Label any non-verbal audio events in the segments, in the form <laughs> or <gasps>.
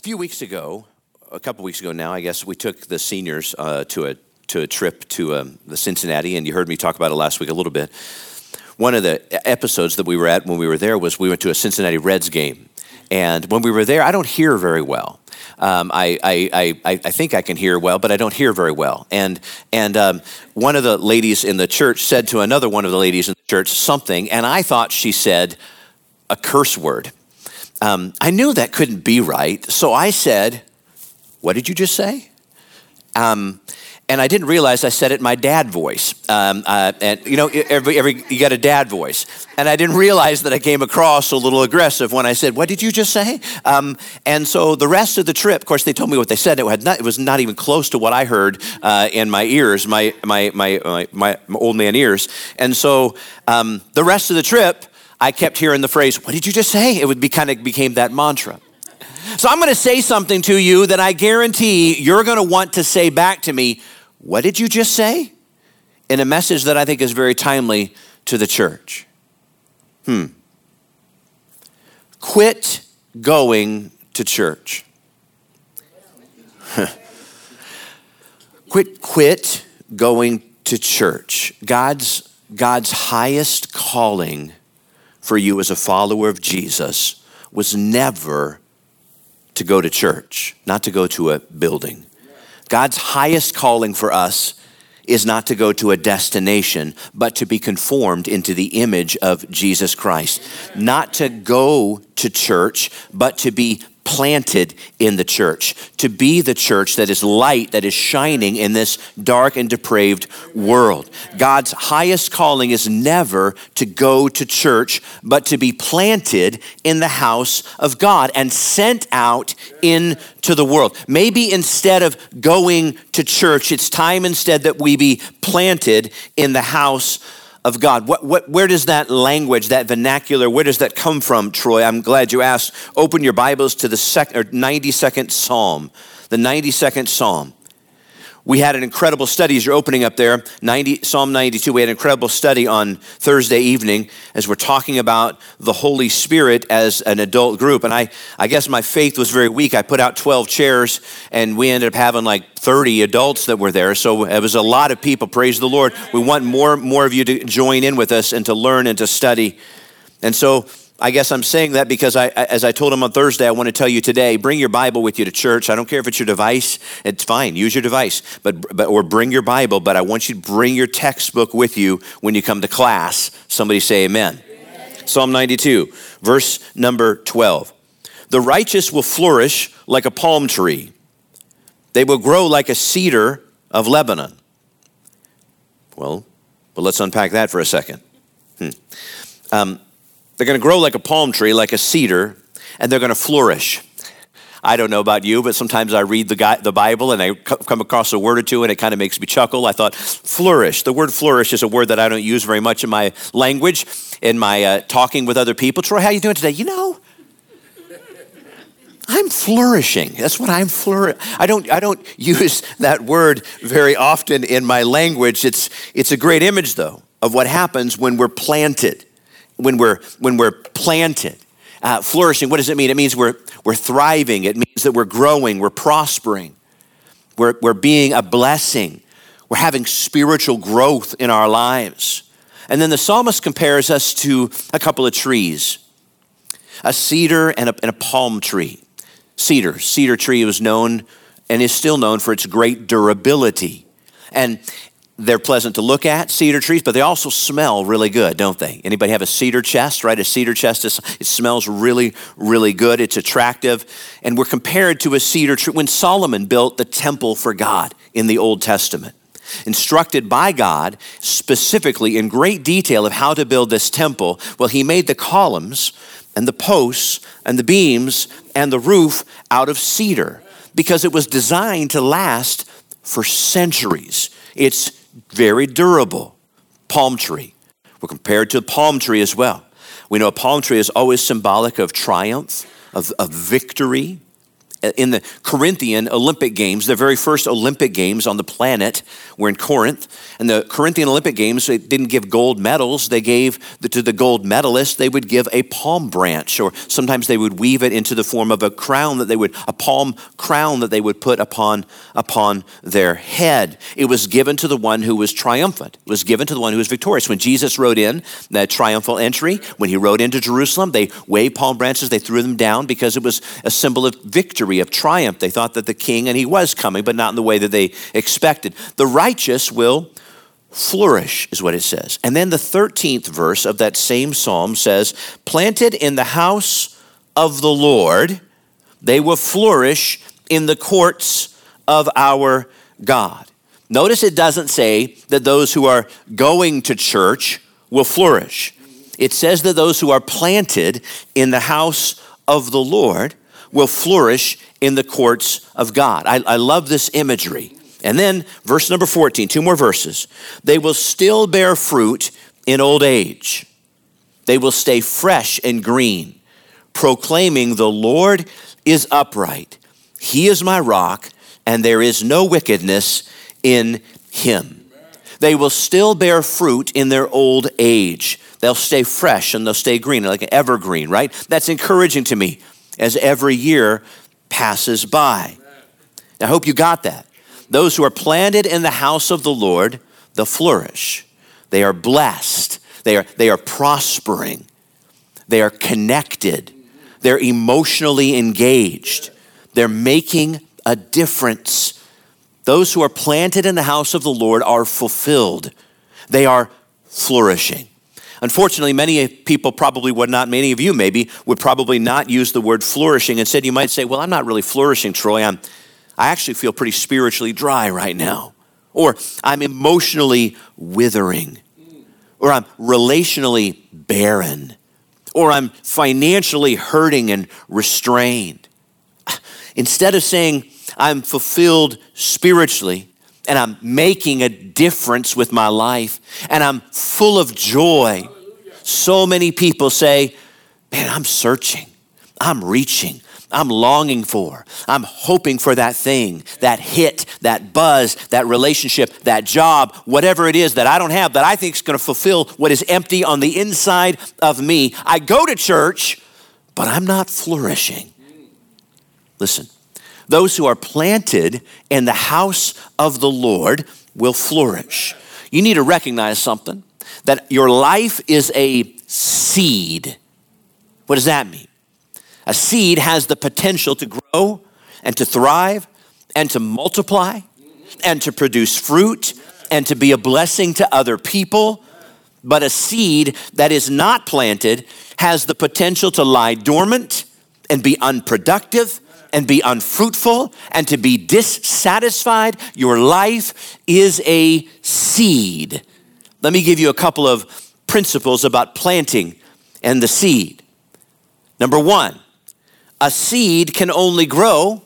A few weeks ago, a couple weeks ago now, I guess, we took the seniors uh, to a to a trip to um, the Cincinnati, and you heard me talk about it last week a little bit. One of the episodes that we were at when we were there was we went to a Cincinnati Reds game, and when we were there, I don't hear very well. Um, I, I, I, I, think I can hear well, but I don't hear very well. And, and um, one of the ladies in the church said to another one of the ladies in the church something, and I thought she said a curse word um, I knew that couldn't be right. So I said, What did you just say? Um, and I didn't realize I said it my dad voice. Um, uh, and you know, every, every, you got a dad voice. And I didn't realize that I came across a little aggressive when I said, What did you just say? Um, and so the rest of the trip, of course, they told me what they said. It, not, it was not even close to what I heard uh, in my ears, my, my, my, my, my old man ears. And so um, the rest of the trip, I kept hearing the phrase, What did you just say? It would be kind of became that mantra. So I'm going to say something to you that I guarantee you're going to want to say back to me, What did you just say? In a message that I think is very timely to the church. Hmm. Quit going to church. <laughs> quit quit going to church. God's God's highest calling for you as a follower of Jesus was never to go to church, not to go to a building. God's highest calling for us is not to go to a destination, but to be conformed into the image of Jesus Christ. Not to go to church, but to be planted in the church, to be the church that is light, that is shining in this dark and depraved world. God's highest calling is never to go to church, but to be planted in the house of God and sent out into the world. Maybe instead of going to church, it's time instead that we be planted in the house of God. What, what, where does that language, that vernacular, where does that come from, Troy? I'm glad you asked. Open your Bibles to the sec, 92nd Psalm, the 92nd Psalm we had an incredible study as you're opening up there 90, psalm 92 we had an incredible study on thursday evening as we're talking about the holy spirit as an adult group. And i, I guess my faith was very weak. I put out 12 chairs and we ended up having like 30 adults that were there. So it was a lot of people. Praise the lord. We want more more of you to join in with us and to learn and to study. And so I guess I'm saying that because I, as I told him on Thursday, I want to tell you today, bring your Bible with you to church. I don't care if it's your device, it's fine. Use your device, but, but or bring your Bible, but I want you to bring your textbook with you when you come to class. Somebody say amen. amen. Psalm 92, verse number 12. The righteous will flourish like a palm tree. They will grow like a cedar of Lebanon. Well, but let's unpack that for a second. Hmm. Um, they're going to grow like a palm tree, like a cedar, and they're going to flourish. I don't know about you, but sometimes I read the, guy, the Bible and I come across a word or two and it kind of makes me chuckle. I thought, flourish. The word flourish is a word that I don't use very much in my language, in my uh, talking with other people. Troy, how are you doing today? You know, I'm flourishing. That's what I'm flourishing. I don't, I don't use that word very often in my language. It's, it's a great image, though, of what happens when we're planted when we're, when we're planted. Uh, flourishing, what does it mean? It means we're, we're thriving. It means that we're growing, we're prospering, we're, we're being a blessing, we're having spiritual growth in our lives. And then the psalmist compares us to a couple of trees a cedar and a, and a palm tree. Cedar, cedar tree was known and is still known for its great durability. And they're pleasant to look at, cedar trees, but they also smell really good, don't they? Anybody have a cedar chest, right? A cedar chest, is, it smells really, really good. It's attractive. And we're compared to a cedar tree when Solomon built the temple for God in the Old Testament. Instructed by God specifically in great detail of how to build this temple, well, he made the columns and the posts and the beams and the roof out of cedar because it was designed to last for centuries. It's very durable. Palm tree. We're compared to a palm tree as well. We know a palm tree is always symbolic of triumph, of, of victory. In the Corinthian Olympic Games, the very first Olympic Games on the planet were in Corinth. And the Corinthian Olympic Games, they didn't give gold medals. They gave the, to the gold medalists, they would give a palm branch, or sometimes they would weave it into the form of a crown that they would, a palm crown that they would put upon, upon their head. It was given to the one who was triumphant. It was given to the one who was victorious. When Jesus rode in, that triumphal entry, when he rode into Jerusalem, they waved palm branches, they threw them down because it was a symbol of victory, of triumph. They thought that the king, and he was coming, but not in the way that they expected. The righteous will flourish, is what it says. And then the 13th verse of that same psalm says, Planted in the house of the Lord, they will flourish in the courts of our God. Notice it doesn't say that those who are going to church will flourish. It says that those who are planted in the house of the Lord will flourish in the courts of God. I, I love this imagery. And then, verse number 14, two more verses. They will still bear fruit in old age. They will stay fresh and green, proclaiming, The Lord is upright. He is my rock, and there is no wickedness in him. They will still bear fruit in their old age. They'll stay fresh and they'll stay green, like an evergreen, right? That's encouraging to me as every year passes by. I hope you got that. Those who are planted in the house of the Lord, they'll flourish. They are blessed. They are, they are prospering. They are connected. They're emotionally engaged. They're making a difference. Those who are planted in the house of the Lord are fulfilled. They are flourishing. Unfortunately, many people probably would not, many of you maybe, would probably not use the word flourishing. Instead, you might say, Well, I'm not really flourishing, Troy. I'm, I actually feel pretty spiritually dry right now. Or I'm emotionally withering. Or I'm relationally barren. Or I'm financially hurting and restrained. <sighs> Instead of saying, I'm fulfilled spiritually and I'm making a difference with my life and I'm full of joy, so many people say, Man, I'm searching, I'm reaching, I'm longing for. I'm hoping for that thing, that hit, that buzz, that relationship, that job, whatever it is that I don't have that I think is going to fulfill what is empty on the inside of me. I go to church, but I'm not flourishing. Listen, those who are planted in the house of the Lord will flourish. You need to recognize something that your life is a seed. What does that mean? A seed has the potential to grow and to thrive and to multiply and to produce fruit and to be a blessing to other people. But a seed that is not planted has the potential to lie dormant and be unproductive and be unfruitful and to be dissatisfied. Your life is a seed. Let me give you a couple of principles about planting and the seed. Number one, a seed can only grow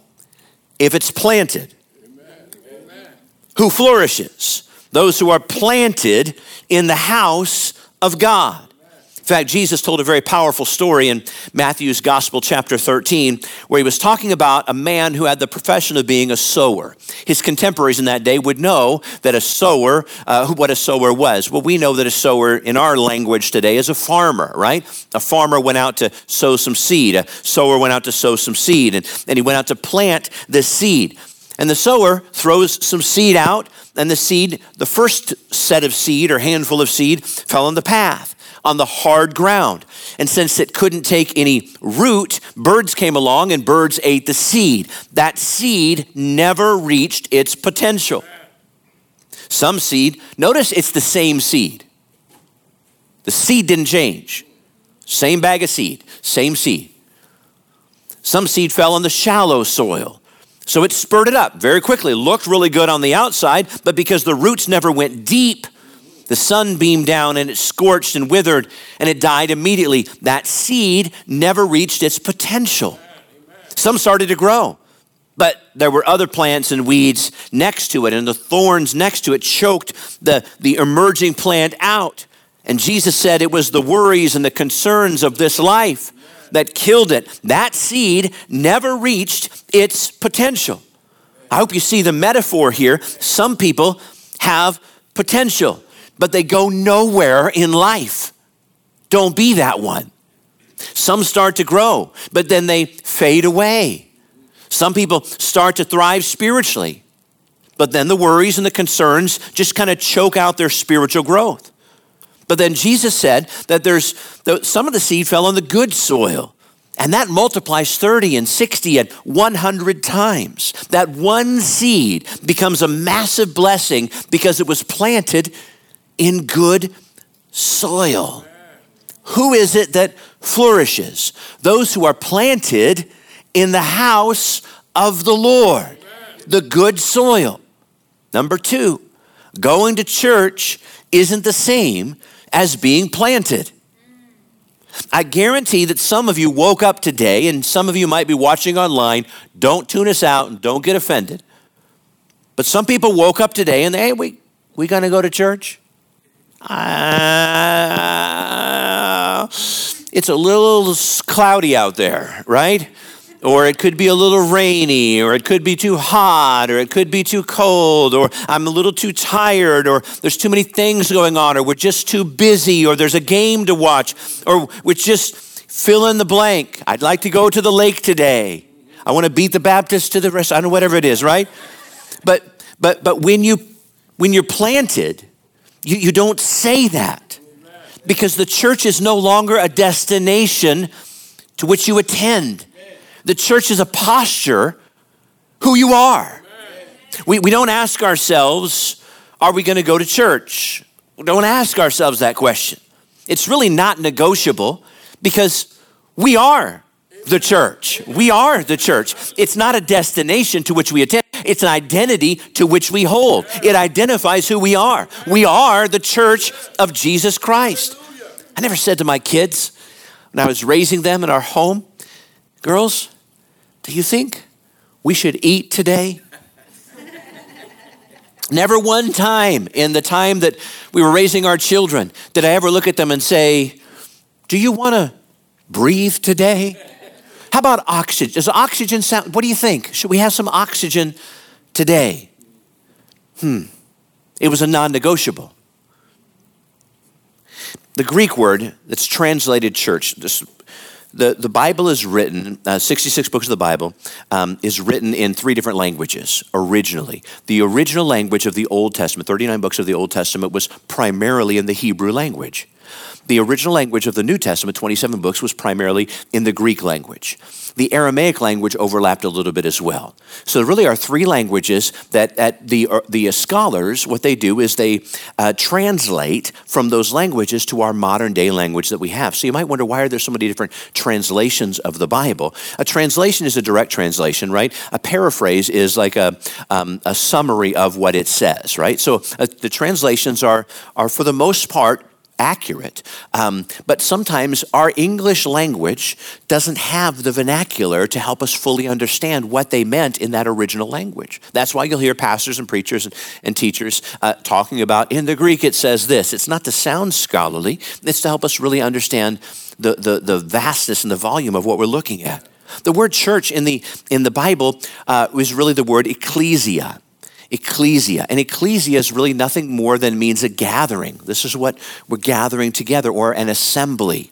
if it's planted. Amen. Who flourishes? Those who are planted in the house of God. In fact, Jesus told a very powerful story in Matthew's Gospel, chapter 13, where he was talking about a man who had the profession of being a sower. His contemporaries in that day would know that a sower, uh, what a sower was. Well, we know that a sower in our language today is a farmer, right? A farmer went out to sow some seed. A sower went out to sow some seed, and, and he went out to plant the seed. And the sower throws some seed out, and the seed, the first set of seed or handful of seed, fell on the path on the hard ground. And since it couldn't take any root, birds came along and birds ate the seed. That seed never reached its potential. Some seed, notice it's the same seed. The seed didn't change. Same bag of seed, same seed. Some seed fell on the shallow soil. So it spurted up very quickly, looked really good on the outside, but because the roots never went deep, the sun beamed down and it scorched and withered and it died immediately. That seed never reached its potential. Some started to grow, but there were other plants and weeds next to it, and the thorns next to it choked the, the emerging plant out. And Jesus said it was the worries and the concerns of this life that killed it. That seed never reached its potential. I hope you see the metaphor here. Some people have potential, but they go nowhere in life. Don't be that one. Some start to grow, but then they fade away. Some people start to thrive spiritually, but then the worries and the concerns just kind of choke out their spiritual growth. But then Jesus said that there's some of the seed fell on the good soil. And that multiplies 30 and 60 and 100 times. That one seed becomes a massive blessing because it was planted in good soil. Who is it that flourishes? Those who are planted in the house of the Lord, the good soil. Number two, going to church isn't the same as being planted. I guarantee that some of you woke up today, and some of you might be watching online. Don't tune us out and don't get offended. But some people woke up today and they, hey, we we gonna go to church? Uh, it's a little cloudy out there, right? Or it could be a little rainy, or it could be too hot, or it could be too cold, or I'm a little too tired, or there's too many things going on, or we're just too busy, or there's a game to watch, or we're just fill in the blank. I'd like to go to the lake today. I want to beat the Baptist to the rest. I don't know, whatever it is, right? But but but when you when you're planted, you, you don't say that. Because the church is no longer a destination to which you attend the church is a posture who you are. We, we don't ask ourselves, are we going to go to church? We don't ask ourselves that question. It's really not negotiable because we are the church. We are the church. It's not a destination to which we attend, it's an identity to which we hold. It identifies who we are. We are the church of Jesus Christ. I never said to my kids when I was raising them in our home, girls, do you think we should eat today? Never one time in the time that we were raising our children did I ever look at them and say, Do you want to breathe today? How about oxygen? Does oxygen sound, what do you think? Should we have some oxygen today? Hmm. It was a non negotiable. The Greek word that's translated church, the, the Bible is written, uh, 66 books of the Bible, um, is written in three different languages originally. The original language of the Old Testament, 39 books of the Old Testament, was primarily in the Hebrew language. The original language of the New Testament, 27 books, was primarily in the Greek language. The Aramaic language overlapped a little bit as well. So there really are three languages that at the, uh, the scholars, what they do is they uh, translate from those languages to our modern day language that we have. So you might wonder why are there so many different translations of the Bible? A translation is a direct translation, right? A paraphrase is like a, um, a summary of what it says, right? So uh, the translations are, are for the most part accurate. Um, but sometimes our English language doesn't have the vernacular to help us fully understand what they meant in that original language. That's why you'll hear pastors and preachers and, and teachers uh, talking about in the Greek it says this. It's not to sound scholarly, it's to help us really understand the, the, the vastness and the volume of what we're looking at. The word church in the, in the Bible uh, was really the word ecclesia ecclesia. And ecclesia is really nothing more than means a gathering. This is what we're gathering together, or an assembly.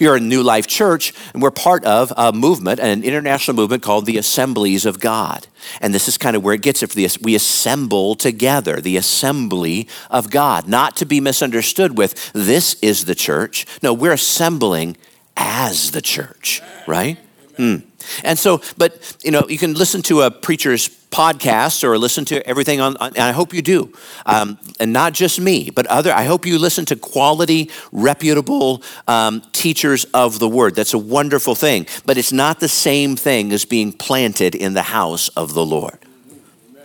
You're a New Life Church, and we're part of a movement, an international movement called the Assemblies of God. And this is kind of where it gets it for this. We assemble together, the assembly of God, not to be misunderstood with this is the church. No, we're assembling as the church, right? Hmm. And so, but you know, you can listen to a preacher's podcast or listen to everything on, and I hope you do. Um, and not just me, but other, I hope you listen to quality, reputable um, teachers of the word. That's a wonderful thing. But it's not the same thing as being planted in the house of the Lord.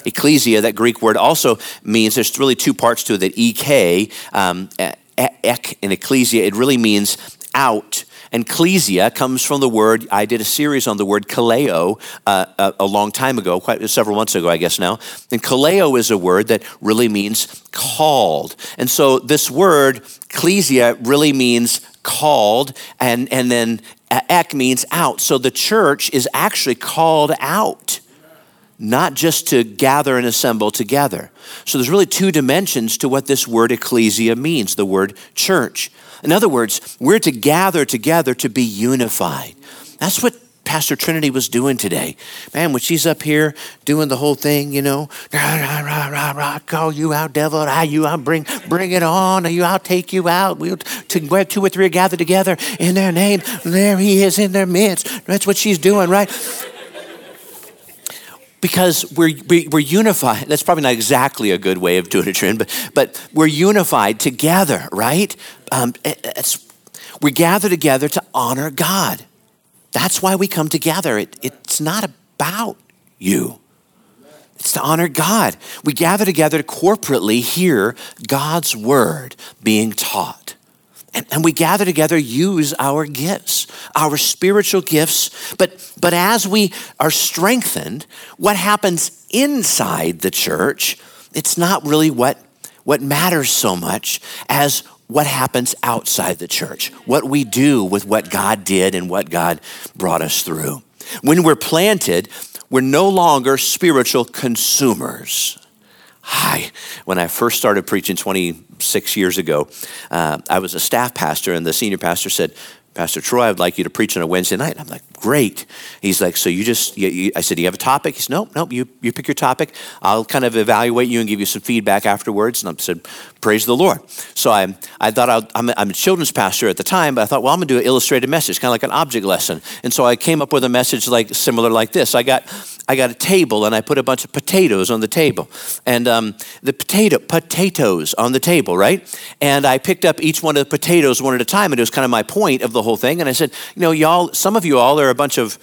Ecclesia, that Greek word also means there's really two parts to it that ek, um, ek in ecclesia, it really means out and ecclesia comes from the word, I did a series on the word kaleo uh, a, uh, a, long time ago, quite several months ago, I guess now. And kaleo is a word that really means called. And so this word, ecclesia, really means called, and, and then ek means out. So the church is actually called out, not just to gather and assemble together. So there's really two dimensions to what this word ecclesia means, the word church. In other words, we're to gather together to be unified. That's what Pastor Trinity was doing today. Man, when she's up here doing the whole thing, you know, rah, rah, rah, rah, rah, call you out, devil, ah, you out, bring, bring it on, you, I'll take you out. We'll two or three are gathered together in their name. There he is in their midst. That's what she's doing, right? Because we're, we're unified. That's probably not exactly a good way of doing it, Trin, but, but we're unified together, right? Um, we gather together to honor God. That's why we come together. It, it's not about you. It's to honor God. We gather together to corporately hear God's word being taught. And, and, we gather together, use our gifts, our spiritual gifts. But, but as we are strengthened, what happens inside the church, it's not really what, what matters so much as what happens outside the church, what we do with what God did and what God brought us through. When we're planted, we're no longer spiritual consumers. Hi, when I first started preaching 26 years ago, uh, I was a staff pastor, and the senior pastor said, Pastor Troy, I'd like you to preach on a Wednesday night. I'm like, great. He's like, so you just, you, you, I said, do you have a topic? He said, nope, nope, you, you pick your topic. I'll kind of evaluate you and give you some feedback afterwards. And I said, praise the Lord. So I, I thought i am a, I'm a children's pastor at the time, but I thought, well, I'm going to do an illustrated message, kind of like an object lesson. And so I came up with a message like similar like this. I got, I got a table and I put a bunch of potatoes on the table. And um, the potato, potatoes on the table, right? And I picked up each one of the potatoes one at a time. And it was kind of my point of the whole thing. And I said, you know, y'all, some of you all are a bunch of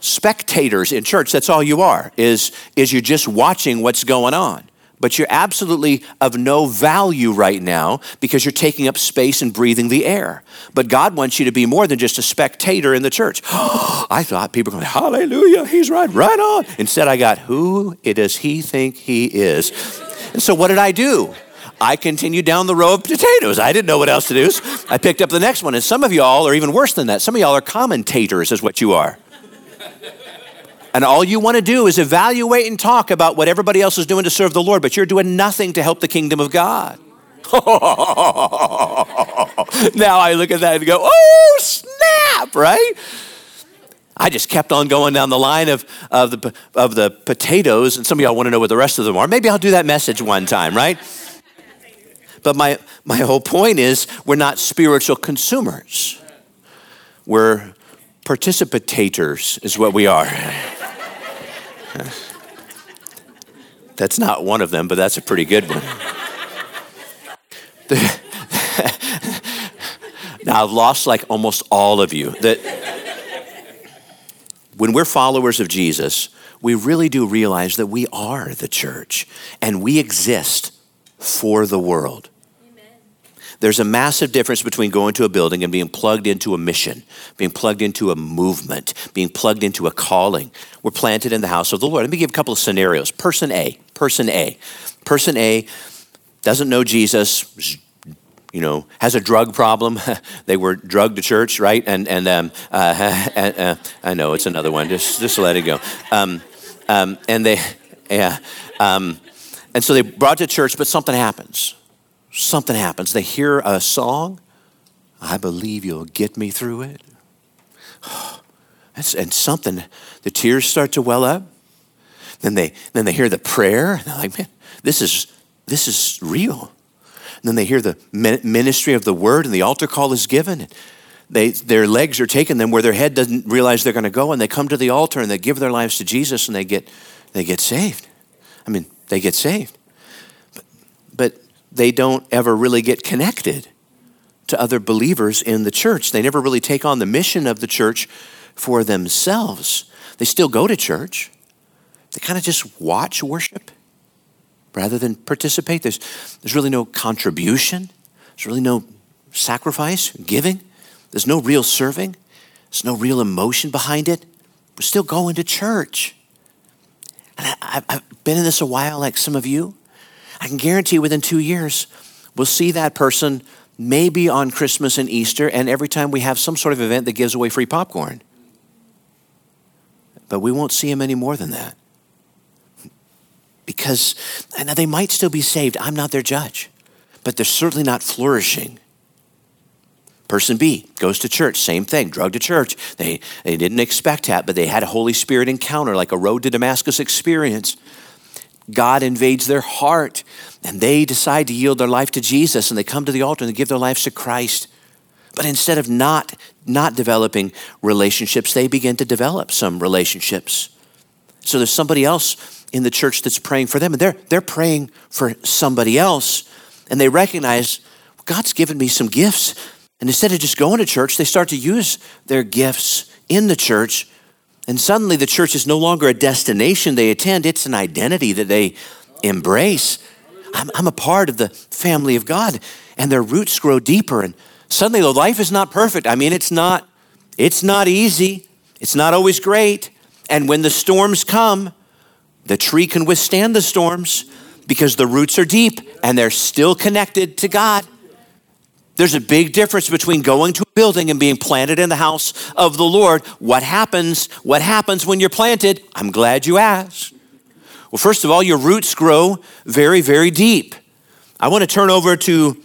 spectators in church. That's all you are, is, is you're just watching what's going on but you're absolutely of no value right now because you're taking up space and breathing the air. But God wants you to be more than just a spectator in the church. <gasps> I thought people were going, Hallelujah, he's right, right on. Instead, I got, Who does he think he is? And so, what did I do? I continued down the row of potatoes. I didn't know what else to do. So I picked up the next one. And some of y'all are even worse than that. Some of y'all are commentators, is what you are. And all you want to do is evaluate and talk about what everybody else is doing to serve the Lord, but you're doing nothing to help the kingdom of God. <laughs> now I look at that and go, oh, snap, right? I just kept on going down the line of, of, the, of the potatoes, and some of y'all want to know what the rest of them are. Maybe I'll do that message one time, right? But my, my whole point is we're not spiritual consumers. We're participators, is what we are. <laughs> That's not one of them, but that's a pretty good one. <laughs> now, I've lost like almost all of you. That when we're followers of Jesus, we really do realize that we are the church and we exist for the world. There's a massive difference between going to a building and being plugged into a mission, being plugged into a movement, being plugged into a calling. We're planted in the house of the Lord. Let me give a couple of scenarios. Person A, person A. Person A doesn't know Jesus, you know, has a drug problem. <laughs> they were drugged to church, right? And and um, uh, <laughs> uh, I know it's another one. Just just let it go. Um, um, and they, yeah, um, and so they brought to church, but something happens something happens. They hear a song. I believe you'll get me through it. <sighs> and something, the tears start to well up. Then they, then they hear the prayer. And they're like, man, this is, this is real. And then they hear the ministry of the word and the altar call is given. And they, their legs are taken them where their head doesn't realize they're going to go. And they come to the altar and they give their lives to Jesus and they get, they get saved. I mean, they get saved. They don't ever really get connected to other believers in the church. They never really take on the mission of the church for themselves. They still go to church. They kind of just watch worship rather than participate. There's, there's really no contribution. There's really no sacrifice, giving. There's no real serving. There's no real emotion behind it. We're still going to church. And I, have been in this a while, like some of you. I can guarantee you within two years, we'll see that person maybe on Christmas and Easter, and every time we have some sort of event that gives away free popcorn. But we won't see them any more than that. Because and they might still be saved. I'm not their judge, but they're certainly not flourishing. Person B goes to church, same thing, drug to church. They, they didn't expect that, but they had a Holy Spirit encounter, like a road to Damascus experience. God invades their heart and they decide to yield their life to Jesus and they come to the altar and they give their lives to Christ. But instead of not, not developing relationships, they begin to develop some relationships. So there's somebody else in the church that's praying for them and they're, they're praying for somebody else and they recognize God's given me some gifts. And instead of just going to church, they start to use their gifts in the church and suddenly the church is no longer a destination they attend, it's an identity that they embrace. I'm, I'm, a part of the family of God, and their roots grow deeper. And suddenly the life is not perfect. I mean, it's not, it's not easy. It's not always great. And when the storms come, the tree can withstand the storms because the roots are deep and they're still connected to God. There's a big difference between going to a building and being planted in the house of the Lord. What happens? What happens when you're planted? I'm glad you asked. Well, first of all, your roots grow very, very deep. I want to turn over to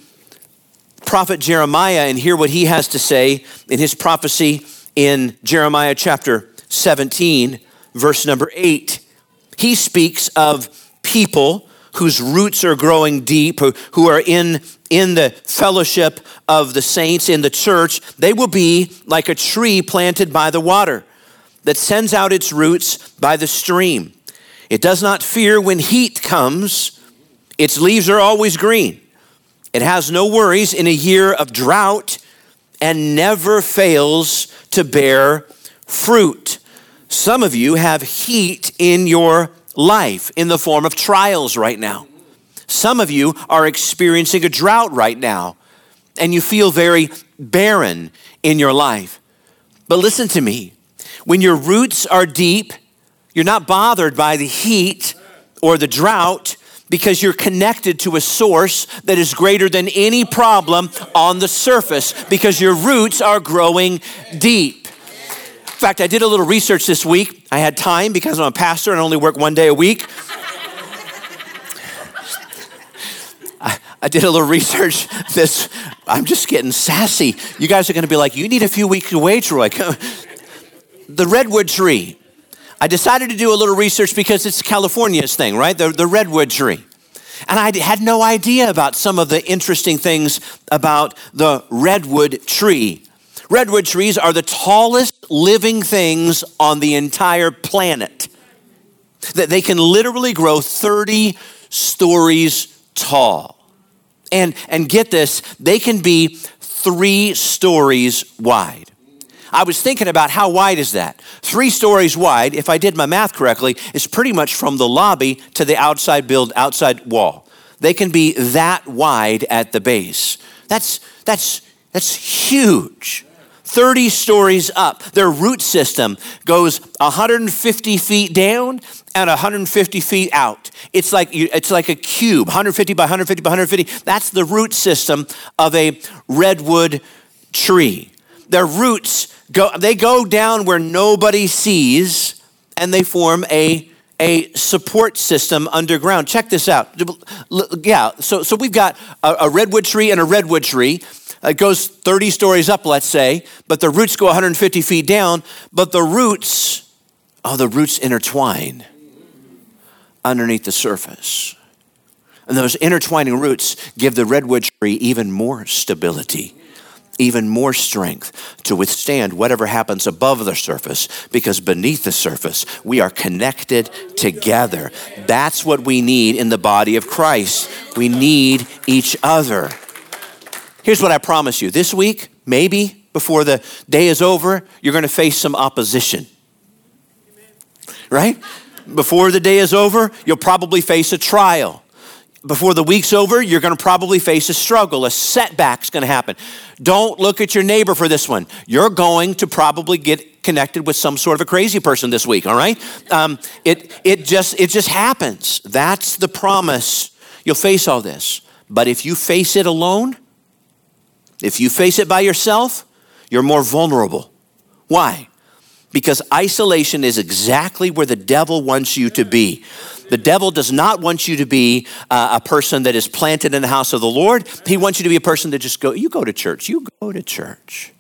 prophet Jeremiah and hear what he has to say in his prophecy in Jeremiah chapter 17, verse number 8. He speaks of people whose roots are growing deep, who, who are in, in the fellowship of the saints in the church, they will be like a tree planted by the water that sends out its roots by the stream. It does not fear when heat comes, its leaves are always green. It has no worries in a year of drought and never fails to bear fruit. Some of you have heat in your life in the form of trials right now. Some of you are experiencing a drought right now, and you feel very barren in your life. But listen to me when your roots are deep, you're not bothered by the heat or the drought because you're connected to a source that is greater than any problem on the surface because your roots are growing deep. In fact, I did a little research this week. I had time because I'm a pastor and only work one day a week. I, did a little research. <laughs> This I'm just getting sassy. You guys are going to be like, "You need a few weeks away, Troy." <laughs> the redwood tree. I decided to do a little research because it's California's thing, right? The, the redwood tree. And I had no idea about some of the interesting things about the redwood tree. Redwood trees are the tallest living things on the entire planet. That they can literally grow 30 stories tall. And, and get this, they can be three stories wide. I was thinking about how wide is that? Three stories wide, if I did my math correctly, is pretty much from the lobby to the outside build, outside wall. They can be that wide at the base. That's, that's, that's huge. 30 stories up. Their root system goes 150 feet down and 150 feet out. It's like, it's like a cube, 150 by 150 by 150. That's the root system of a redwood tree. Their roots go, they go down where nobody sees and they form a a support system underground. Check this out. Yeah, so, so we've got a, a redwood tree and a redwood tree. It goes 30 stories up, let's say, but the roots go 150 feet down, but the roots, oh, the roots intertwine underneath the surface. And those intertwining roots give the redwood tree even more stability, even more strength to withstand whatever happens above the surface, because beneath the surface, we are connected together. That's what we need in the body of Christ. We need each other. Here's what I promise you this week, maybe before the day is over, you're going to face some opposition. Right? Before the day is over, you'll probably face a trial. Before the week's over, you're going to probably face a struggle. A setback's going to happen. Don't look at your neighbor for this one. You're going to probably get connected with some sort of a crazy person this week. All right? Um, it it just it just happens. That's the promise. You'll face all this, but if you face it alone, If you face it by yourself, you're more vulnerable. Why? Because isolation is exactly where the devil wants you to be. The devil does not want you to be uh, a person that is planted in the house of the Lord. He wants you to be a person that just go, you go to church, you go to church.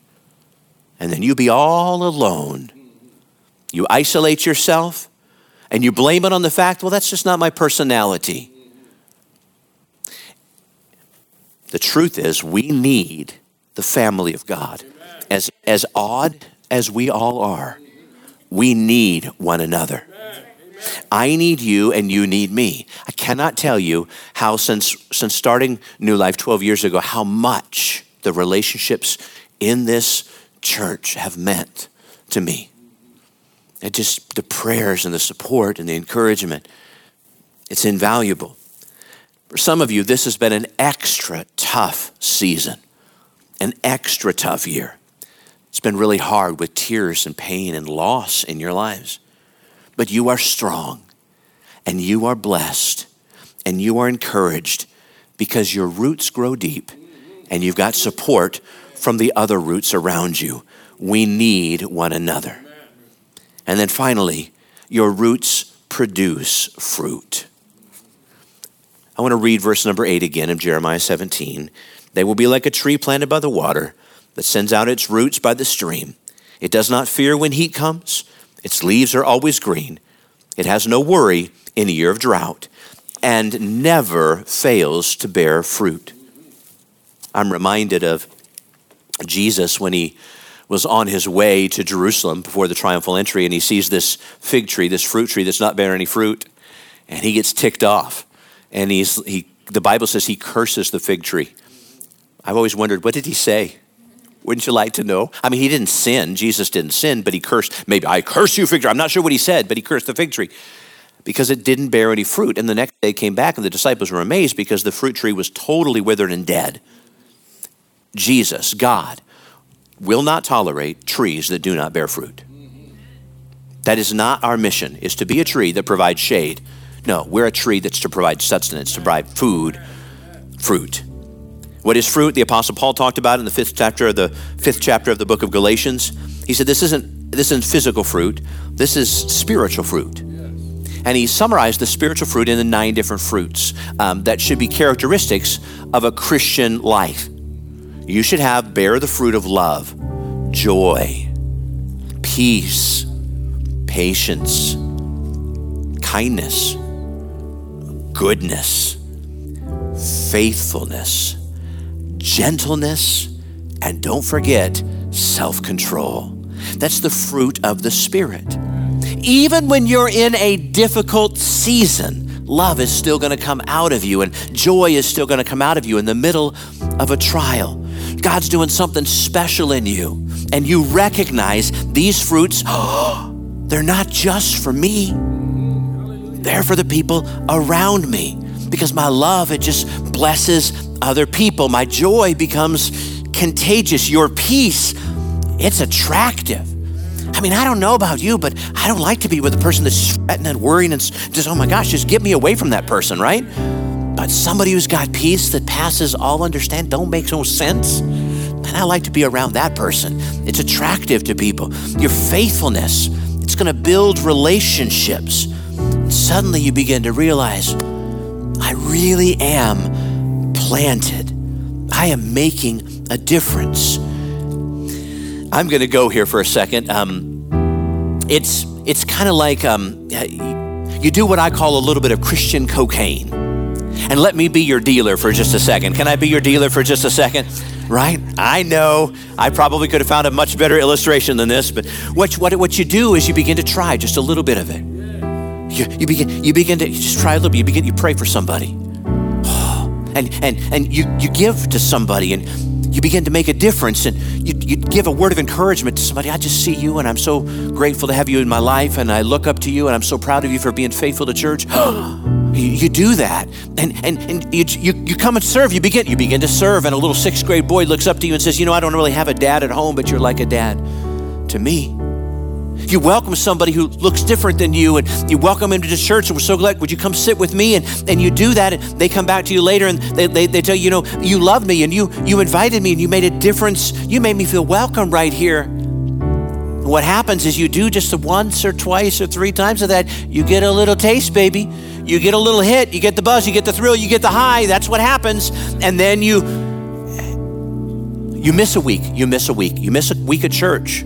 And then you be all alone. You isolate yourself and you blame it on the fact, well, that's just not my personality. The truth is, we need the family of God. As, as odd as we all are, we need one another. I need you and you need me. I cannot tell you how, since, since starting New Life 12 years ago, how much the relationships in this church have meant to me. And just the prayers and the support and the encouragement, it's invaluable. For some of you, this has been an extra tough season, an extra tough year. It's been really hard with tears and pain and loss in your lives. But you are strong and you are blessed and you are encouraged because your roots grow deep and you've got support from the other roots around you. We need one another. And then finally, your roots produce fruit. I want to read verse number eight again of Jeremiah 17. They will be like a tree planted by the water that sends out its roots by the stream. It does not fear when heat comes, its leaves are always green. It has no worry in a year of drought and never fails to bear fruit. I'm reminded of Jesus when he was on his way to Jerusalem before the triumphal entry and he sees this fig tree, this fruit tree that's not bearing any fruit, and he gets ticked off and he's, he, the Bible says he curses the fig tree. I've always wondered, what did he say? Wouldn't you like to know? I mean, he didn't sin. Jesus didn't sin, but he cursed. Maybe I curse you, fig tree. I'm not sure what he said, but he cursed the fig tree because it didn't bear any fruit. And the next day came back, and the disciples were amazed because the fruit tree was totally withered and dead. Jesus, God, will not tolerate trees that do not bear fruit. That is not our mission, is to be a tree that provides shade no, we're a tree that's to provide sustenance, to provide food, fruit. What is fruit? The Apostle Paul talked about in the fifth chapter of the fifth chapter of the book of Galatians. He said, This isn't this isn't physical fruit, this is spiritual fruit. And he summarized the spiritual fruit in the nine different fruits um, that should be characteristics of a Christian life. You should have bear the fruit of love, joy, peace, patience, kindness goodness, faithfulness, gentleness, and don't forget self control. That's the fruit of the Spirit. Even when you're in a difficult season, love is still going to come out of you and joy is still going to come out of you in the middle of a trial. God's doing something special in you, and you recognize these fruits, <gasps> they're not just for me they're for the people around me because my love, it just blesses other people. My joy becomes contagious. Your peace, it's attractive. I mean, I don't know about you, but I don't like to be with a person that's sweating and worrying and just, oh my gosh, just get me away from that person, right? But somebody who's got peace that passes all understand, don't make no sense. And I like to be around that person. It's attractive to people. Your faithfulness, it's going to build relationships suddenly you begin to realize I really am planted. I am making a difference. I'm going to go here for a second. Um, it's it's kind of like um, you do what I call a little bit of Christian cocaine. And let me be your dealer for just a second. Can I be your dealer for just a second? Right? I know I probably could have found a much better illustration than this, but what, what, what you do is you begin to try just a little bit of it. You, you begin you begin to you just try a little bit. You begin you pray for somebody, and and and you you give to somebody, and you begin to make a difference, and you you give a word of encouragement to somebody. I just see you, and I'm so grateful to have you in my life, and I look up to you, and I'm so proud of you for being faithful to church. <gasps> you, do that, and and and you, you you come and serve. You begin you begin to serve, and a little sixth grade boy looks up to you and says, "You know, I don't really have a dad at home, but you're like a dad to me." You welcome somebody who looks different than you and you welcome them to the church and we're so glad, would you come sit with me? And, and you do that and they come back to you later and they, they, they tell you, you know, you love me and you, you invited me and you made a difference. You made me feel welcome right here. What happens is you do just the once or twice or three times of that, you get a little taste, baby. You get a little hit, you get the buzz, you get the thrill, you get the high. That's what happens. And then you you miss a week, you miss a week, you miss a week of church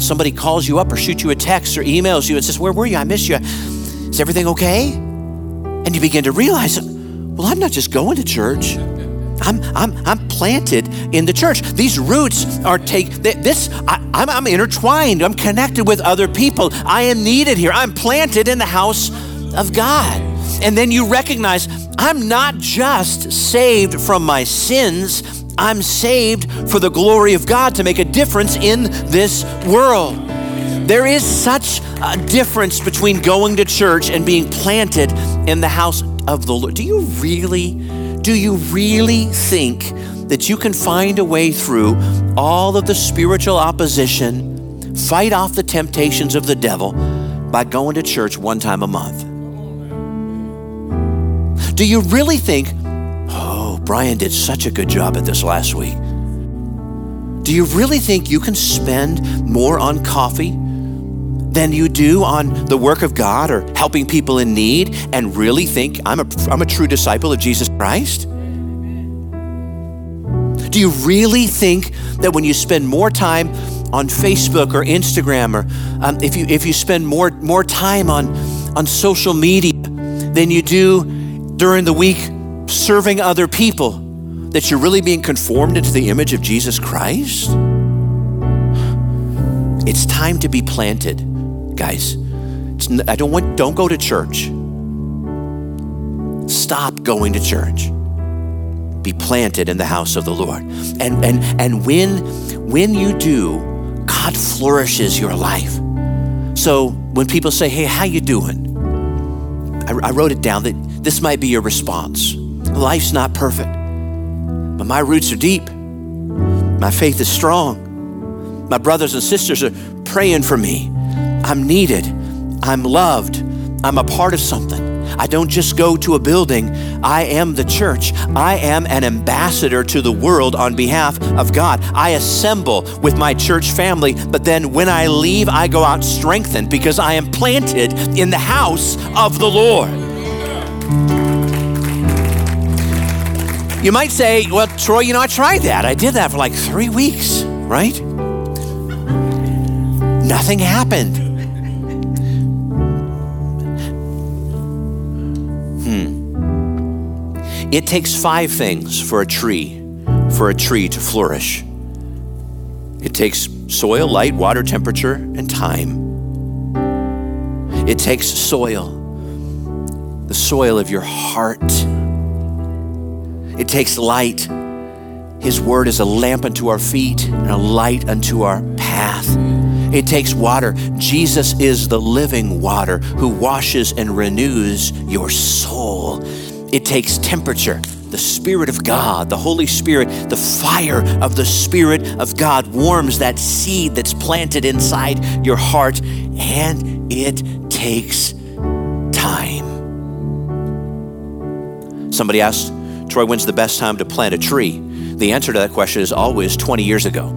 somebody calls you up or shoots you a text or emails you and says, Where were you? I missed you. Is everything okay? And you begin to realize, Well, I'm not just going to church. I'm, I'm, I'm planted in the church. These roots are take this. I, I'm, I'm intertwined. I'm connected with other people. I am needed here. I'm planted in the house of God. And then you recognize I'm not just saved from my sins, I'm saved for the glory of God to make a difference in this world. There is such a difference between going to church and being planted in the house of the Lord. Do you really, do you really think that you can find a way through all of the spiritual opposition, fight off the temptations of the devil by going to church one time a month? Do you really think Brian did such a good job at this last week. Do you really think you can spend more on coffee than you do on the work of God or helping people in need and really think I'm a, I'm a true disciple of Jesus Christ? Do you really think that when you spend more time on Facebook or Instagram, or um, if you if you spend more more time on on social media than you do during the week serving other people that you're really being conformed into the image of Jesus Christ? It's time to be planted, guys. I don't want don't go to church. Stop going to church. Be planted in the house of the Lord. And and and when when you do, God flourishes your life. So when people say, "Hey, how you doing?" I, I wrote it down that this might be your response. Life's not perfect, but my roots are deep. My faith is strong. My brothers and sisters are praying for me. I'm needed. I'm loved. I'm a part of something. I don't just go to a building. I am the church. I am an ambassador to the world on behalf of God. I assemble with my church family, but then when I leave, I go out strengthened because I am planted in the house of the Lord. You might say, well, Troy, you know, I tried that. I did that for like three weeks, right? Nothing happened. Hmm. It takes five things for a tree, for a tree to flourish. It takes soil, light, water, temperature, and time. It takes soil, the soil of your heart it takes light. His word is a lamp unto our feet and a light unto our path. It takes water. Jesus is the living water who washes and renews your soul. It takes temperature. The Spirit of God, the Holy Spirit, the fire of the Spirit of God warms that seed that's planted inside your heart, and it takes time. Somebody asked, Troy, when's the best time to plant a tree? The answer to that question is always 20 years ago. <sighs>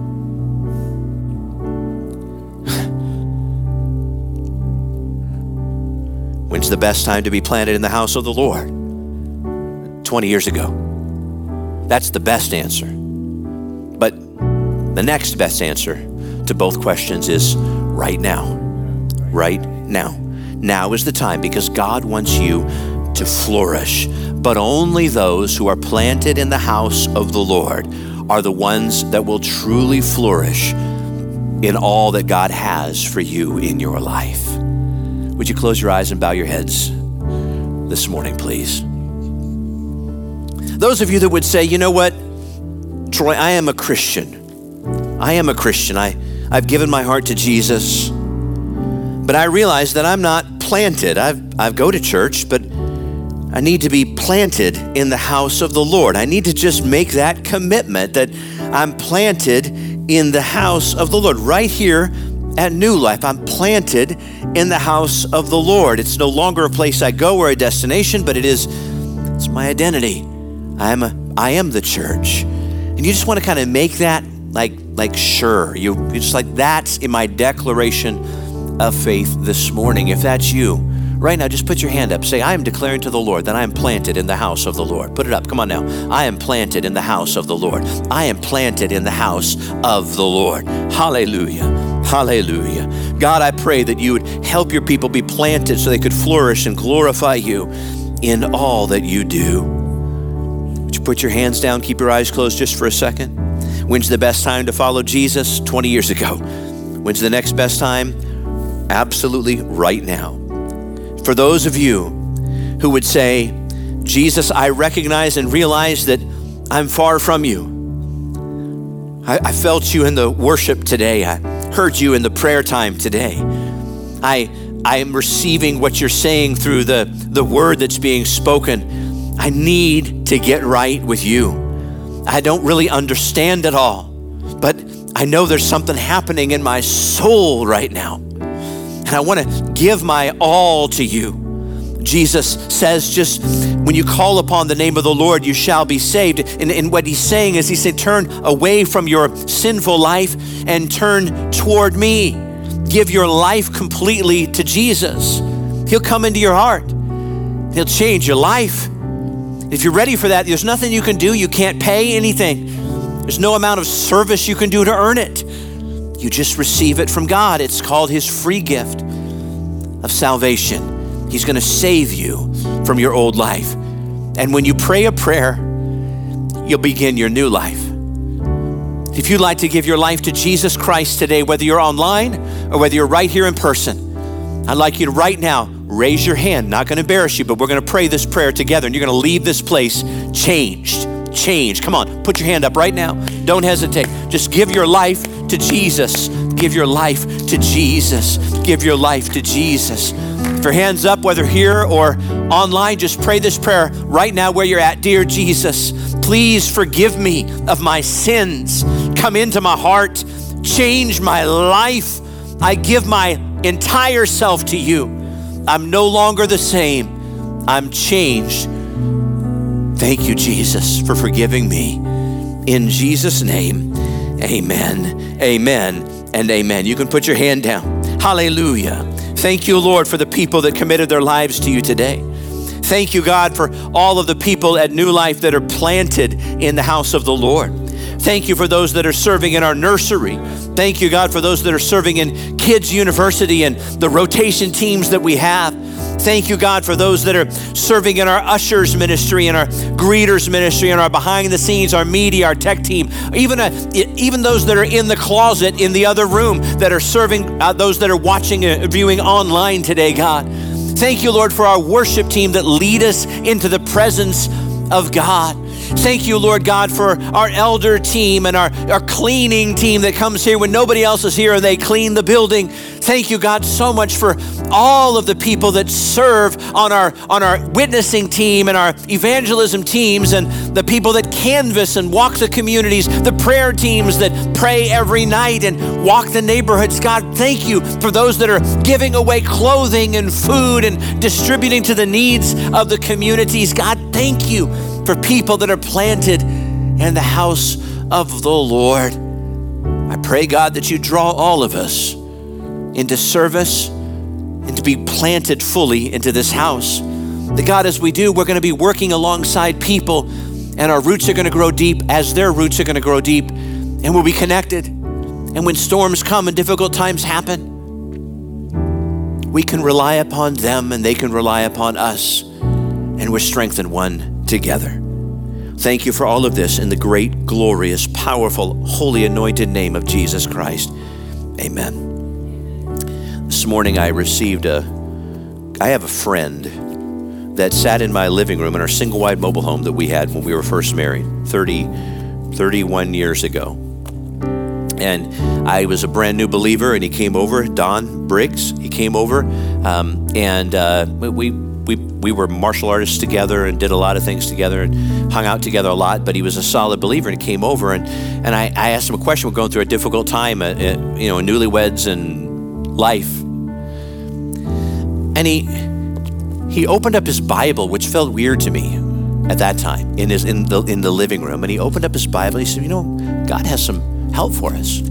when's the best time to be planted in the house of the Lord? 20 years ago. That's the best answer. But the next best answer to both questions is right now. Right now. Now is the time because God wants you to flourish but only those who are planted in the house of the Lord are the ones that will truly flourish in all that God has for you in your life. Would you close your eyes and bow your heads this morning, please? Those of you that would say, you know what, Troy, I am a Christian. I am a Christian. I, I've given my heart to Jesus, but I realize that I'm not planted. I've, I've go to church, but I need to be planted in the house of the Lord. I need to just make that commitment that I'm planted in the house of the Lord right here at New Life. I'm planted in the house of the Lord. It's no longer a place I go or a destination, but it is it's my identity. I am a I am the church. And you just want to kind of make that like like sure. You just like that's in my declaration of faith this morning. If that's you, right now just put your hand up. Say I am declaring to the Lord that I am planted in the house of the Lord. Put it up. Come on now. I am planted in the house of the Lord. I am planted in the house of the Lord. Hallelujah. Hallelujah. God, I pray that you would help your people be planted so they could flourish and glorify you in all that you do. Would you put your hands down, keep your eyes closed just for a second? When's the best time to follow Jesus? 20 years ago. When's the next best time? Absolutely right now. For those of you who would say, Jesus, I recognize and realize that I'm far from you. I, I felt you in the worship today. I heard you in the prayer time today. I, I am receiving what you're saying through the, the word that's being spoken. I need to get right with you. I don't really understand it all, but I know there's something happening in my soul right now. And I want to give my all to you. Jesus says, just when you call upon the name of the Lord, you shall be saved. And, and what he's saying is, he said, turn away from your sinful life and turn toward me. Give your life completely to Jesus. He'll come into your heart, he'll change your life. If you're ready for that, there's nothing you can do. You can't pay anything. There's no amount of service you can do to earn it. You just receive it from God. It's called His free gift of salvation. He's going to save you from your old life. And when you pray a prayer, you'll begin your new life. If you'd like to give your life to Jesus Christ today, whether you're online or whether you're right here in person, I'd like you to right now raise your hand. Not going to embarrass you, but we're going to pray this prayer together and you're going to leave this place changed. Changed. Come on, put your hand up right now. Don't hesitate. Just give your life to Jesus. Give your life to Jesus. Give your life to Jesus. For hands up, whether here or online, just pray this prayer right now where you're at. Dear Jesus, please forgive me of my sins. Come into my heart, change my life. I give my entire self to you. I'm no longer the same. I'm changed. Thank you, Jesus, for forgiving me. In Jesus' name, amen, amen, and amen. You can put your hand down. Hallelujah. Thank you, Lord, for the people that committed their lives to you today. Thank you, God, for all of the people at New Life that are planted in the house of the Lord. Thank you for those that are serving in our nursery. Thank you, God, for those that are serving in Kids University and the rotation teams that we have. Thank you, God, for those that are serving in our ushers ministry and our greeters ministry and our behind the scenes, our media, our tech team, even, a, even those that are in the closet in the other room that are serving uh, those that are watching and viewing online today, God. Thank you, Lord, for our worship team that lead us into the presence of God. Thank you, Lord God, for our elder team and our, our cleaning team that comes here when nobody else is here and they clean the building. Thank you, God, so much for all of the people that serve on our on our witnessing team and our evangelism teams and the people that canvas and walk the communities, the prayer teams that pray every night and walk the neighborhoods. God, thank you for those that are giving away clothing and food and distributing to the needs of the communities. God, thank you for people that are planted in the house of the Lord. I pray, God, that you draw all of us into service and to be planted fully into this house. That God, as we do, we're going to be working alongside people and our roots are going to grow deep as their roots are going to grow deep and we'll be connected. And when storms come and difficult times happen, we can rely upon them and they can rely upon us, and we're strengthened one together. Thank you for all of this in the great, glorious, powerful, holy, anointed name of Jesus Christ. Amen. This morning I received a, I have a friend that sat in my living room in our single wide mobile home that we had when we were first married 30, 31 years ago. And I was a brand new believer, and he came over, Don Briggs. He came over, um, and uh, we we we were martial artists together and did a lot of things together and hung out together a lot. But he was a solid believer and came over and and I, I asked him a question. We're going through a difficult time, uh, uh, you know, newlyweds and life. And he he opened up his Bible, which felt weird to me at that time in his in the in the living room. And he opened up his Bible. He said, "You know, God has some help for us."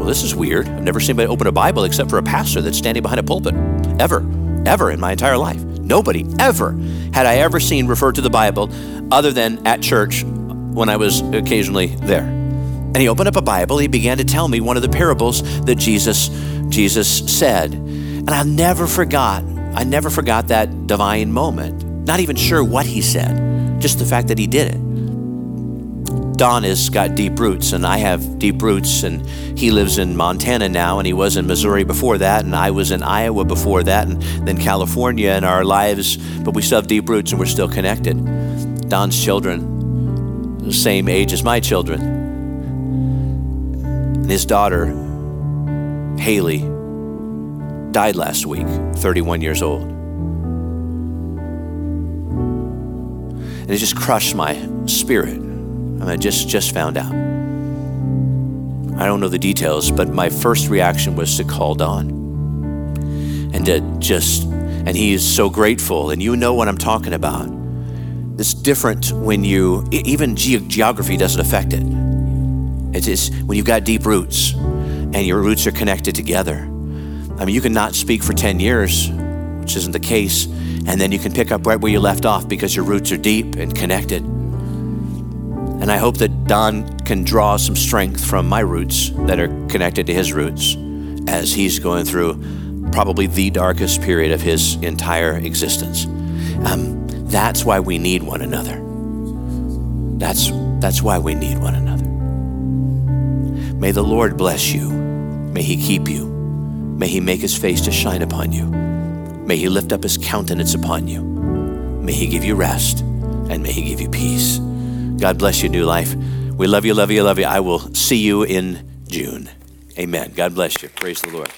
Well, this is weird. I've never seen anybody open a Bible except for a pastor that's standing behind a pulpit, ever, ever in my entire life. Nobody ever had I ever seen refer to the Bible other than at church when I was occasionally there. And he opened up a Bible. He began to tell me one of the parables that Jesus Jesus said, and I never forgot. I never forgot that divine moment. Not even sure what he said, just the fact that he did it. Don has got deep roots, and I have deep roots, and he lives in Montana now, and he was in Missouri before that, and I was in Iowa before that, and then California in our lives, but we still have deep roots and we're still connected. Don's children, the same age as my children, and his daughter, Haley, died last week, 31 years old. And it just crushed my spirit. I just just found out. I don't know the details, but my first reaction was to call Don and to just and he is so grateful and you know what I'm talking about. It's different when you even ge- geography doesn't affect it. It is when you've got deep roots and your roots are connected together. I mean, you can not speak for 10 years, which isn't the case, and then you can pick up right where you left off because your roots are deep and connected. And I hope that Don can draw some strength from my roots that are connected to his roots as he's going through probably the darkest period of his entire existence. Um, that's why we need one another. That's, that's why we need one another. May the Lord bless you. May he keep you. May he make his face to shine upon you. May he lift up his countenance upon you. May he give you rest and may he give you peace. God bless you, New Life. We love you, love you, love you. I will see you in June. Amen. God bless you. Praise the Lord.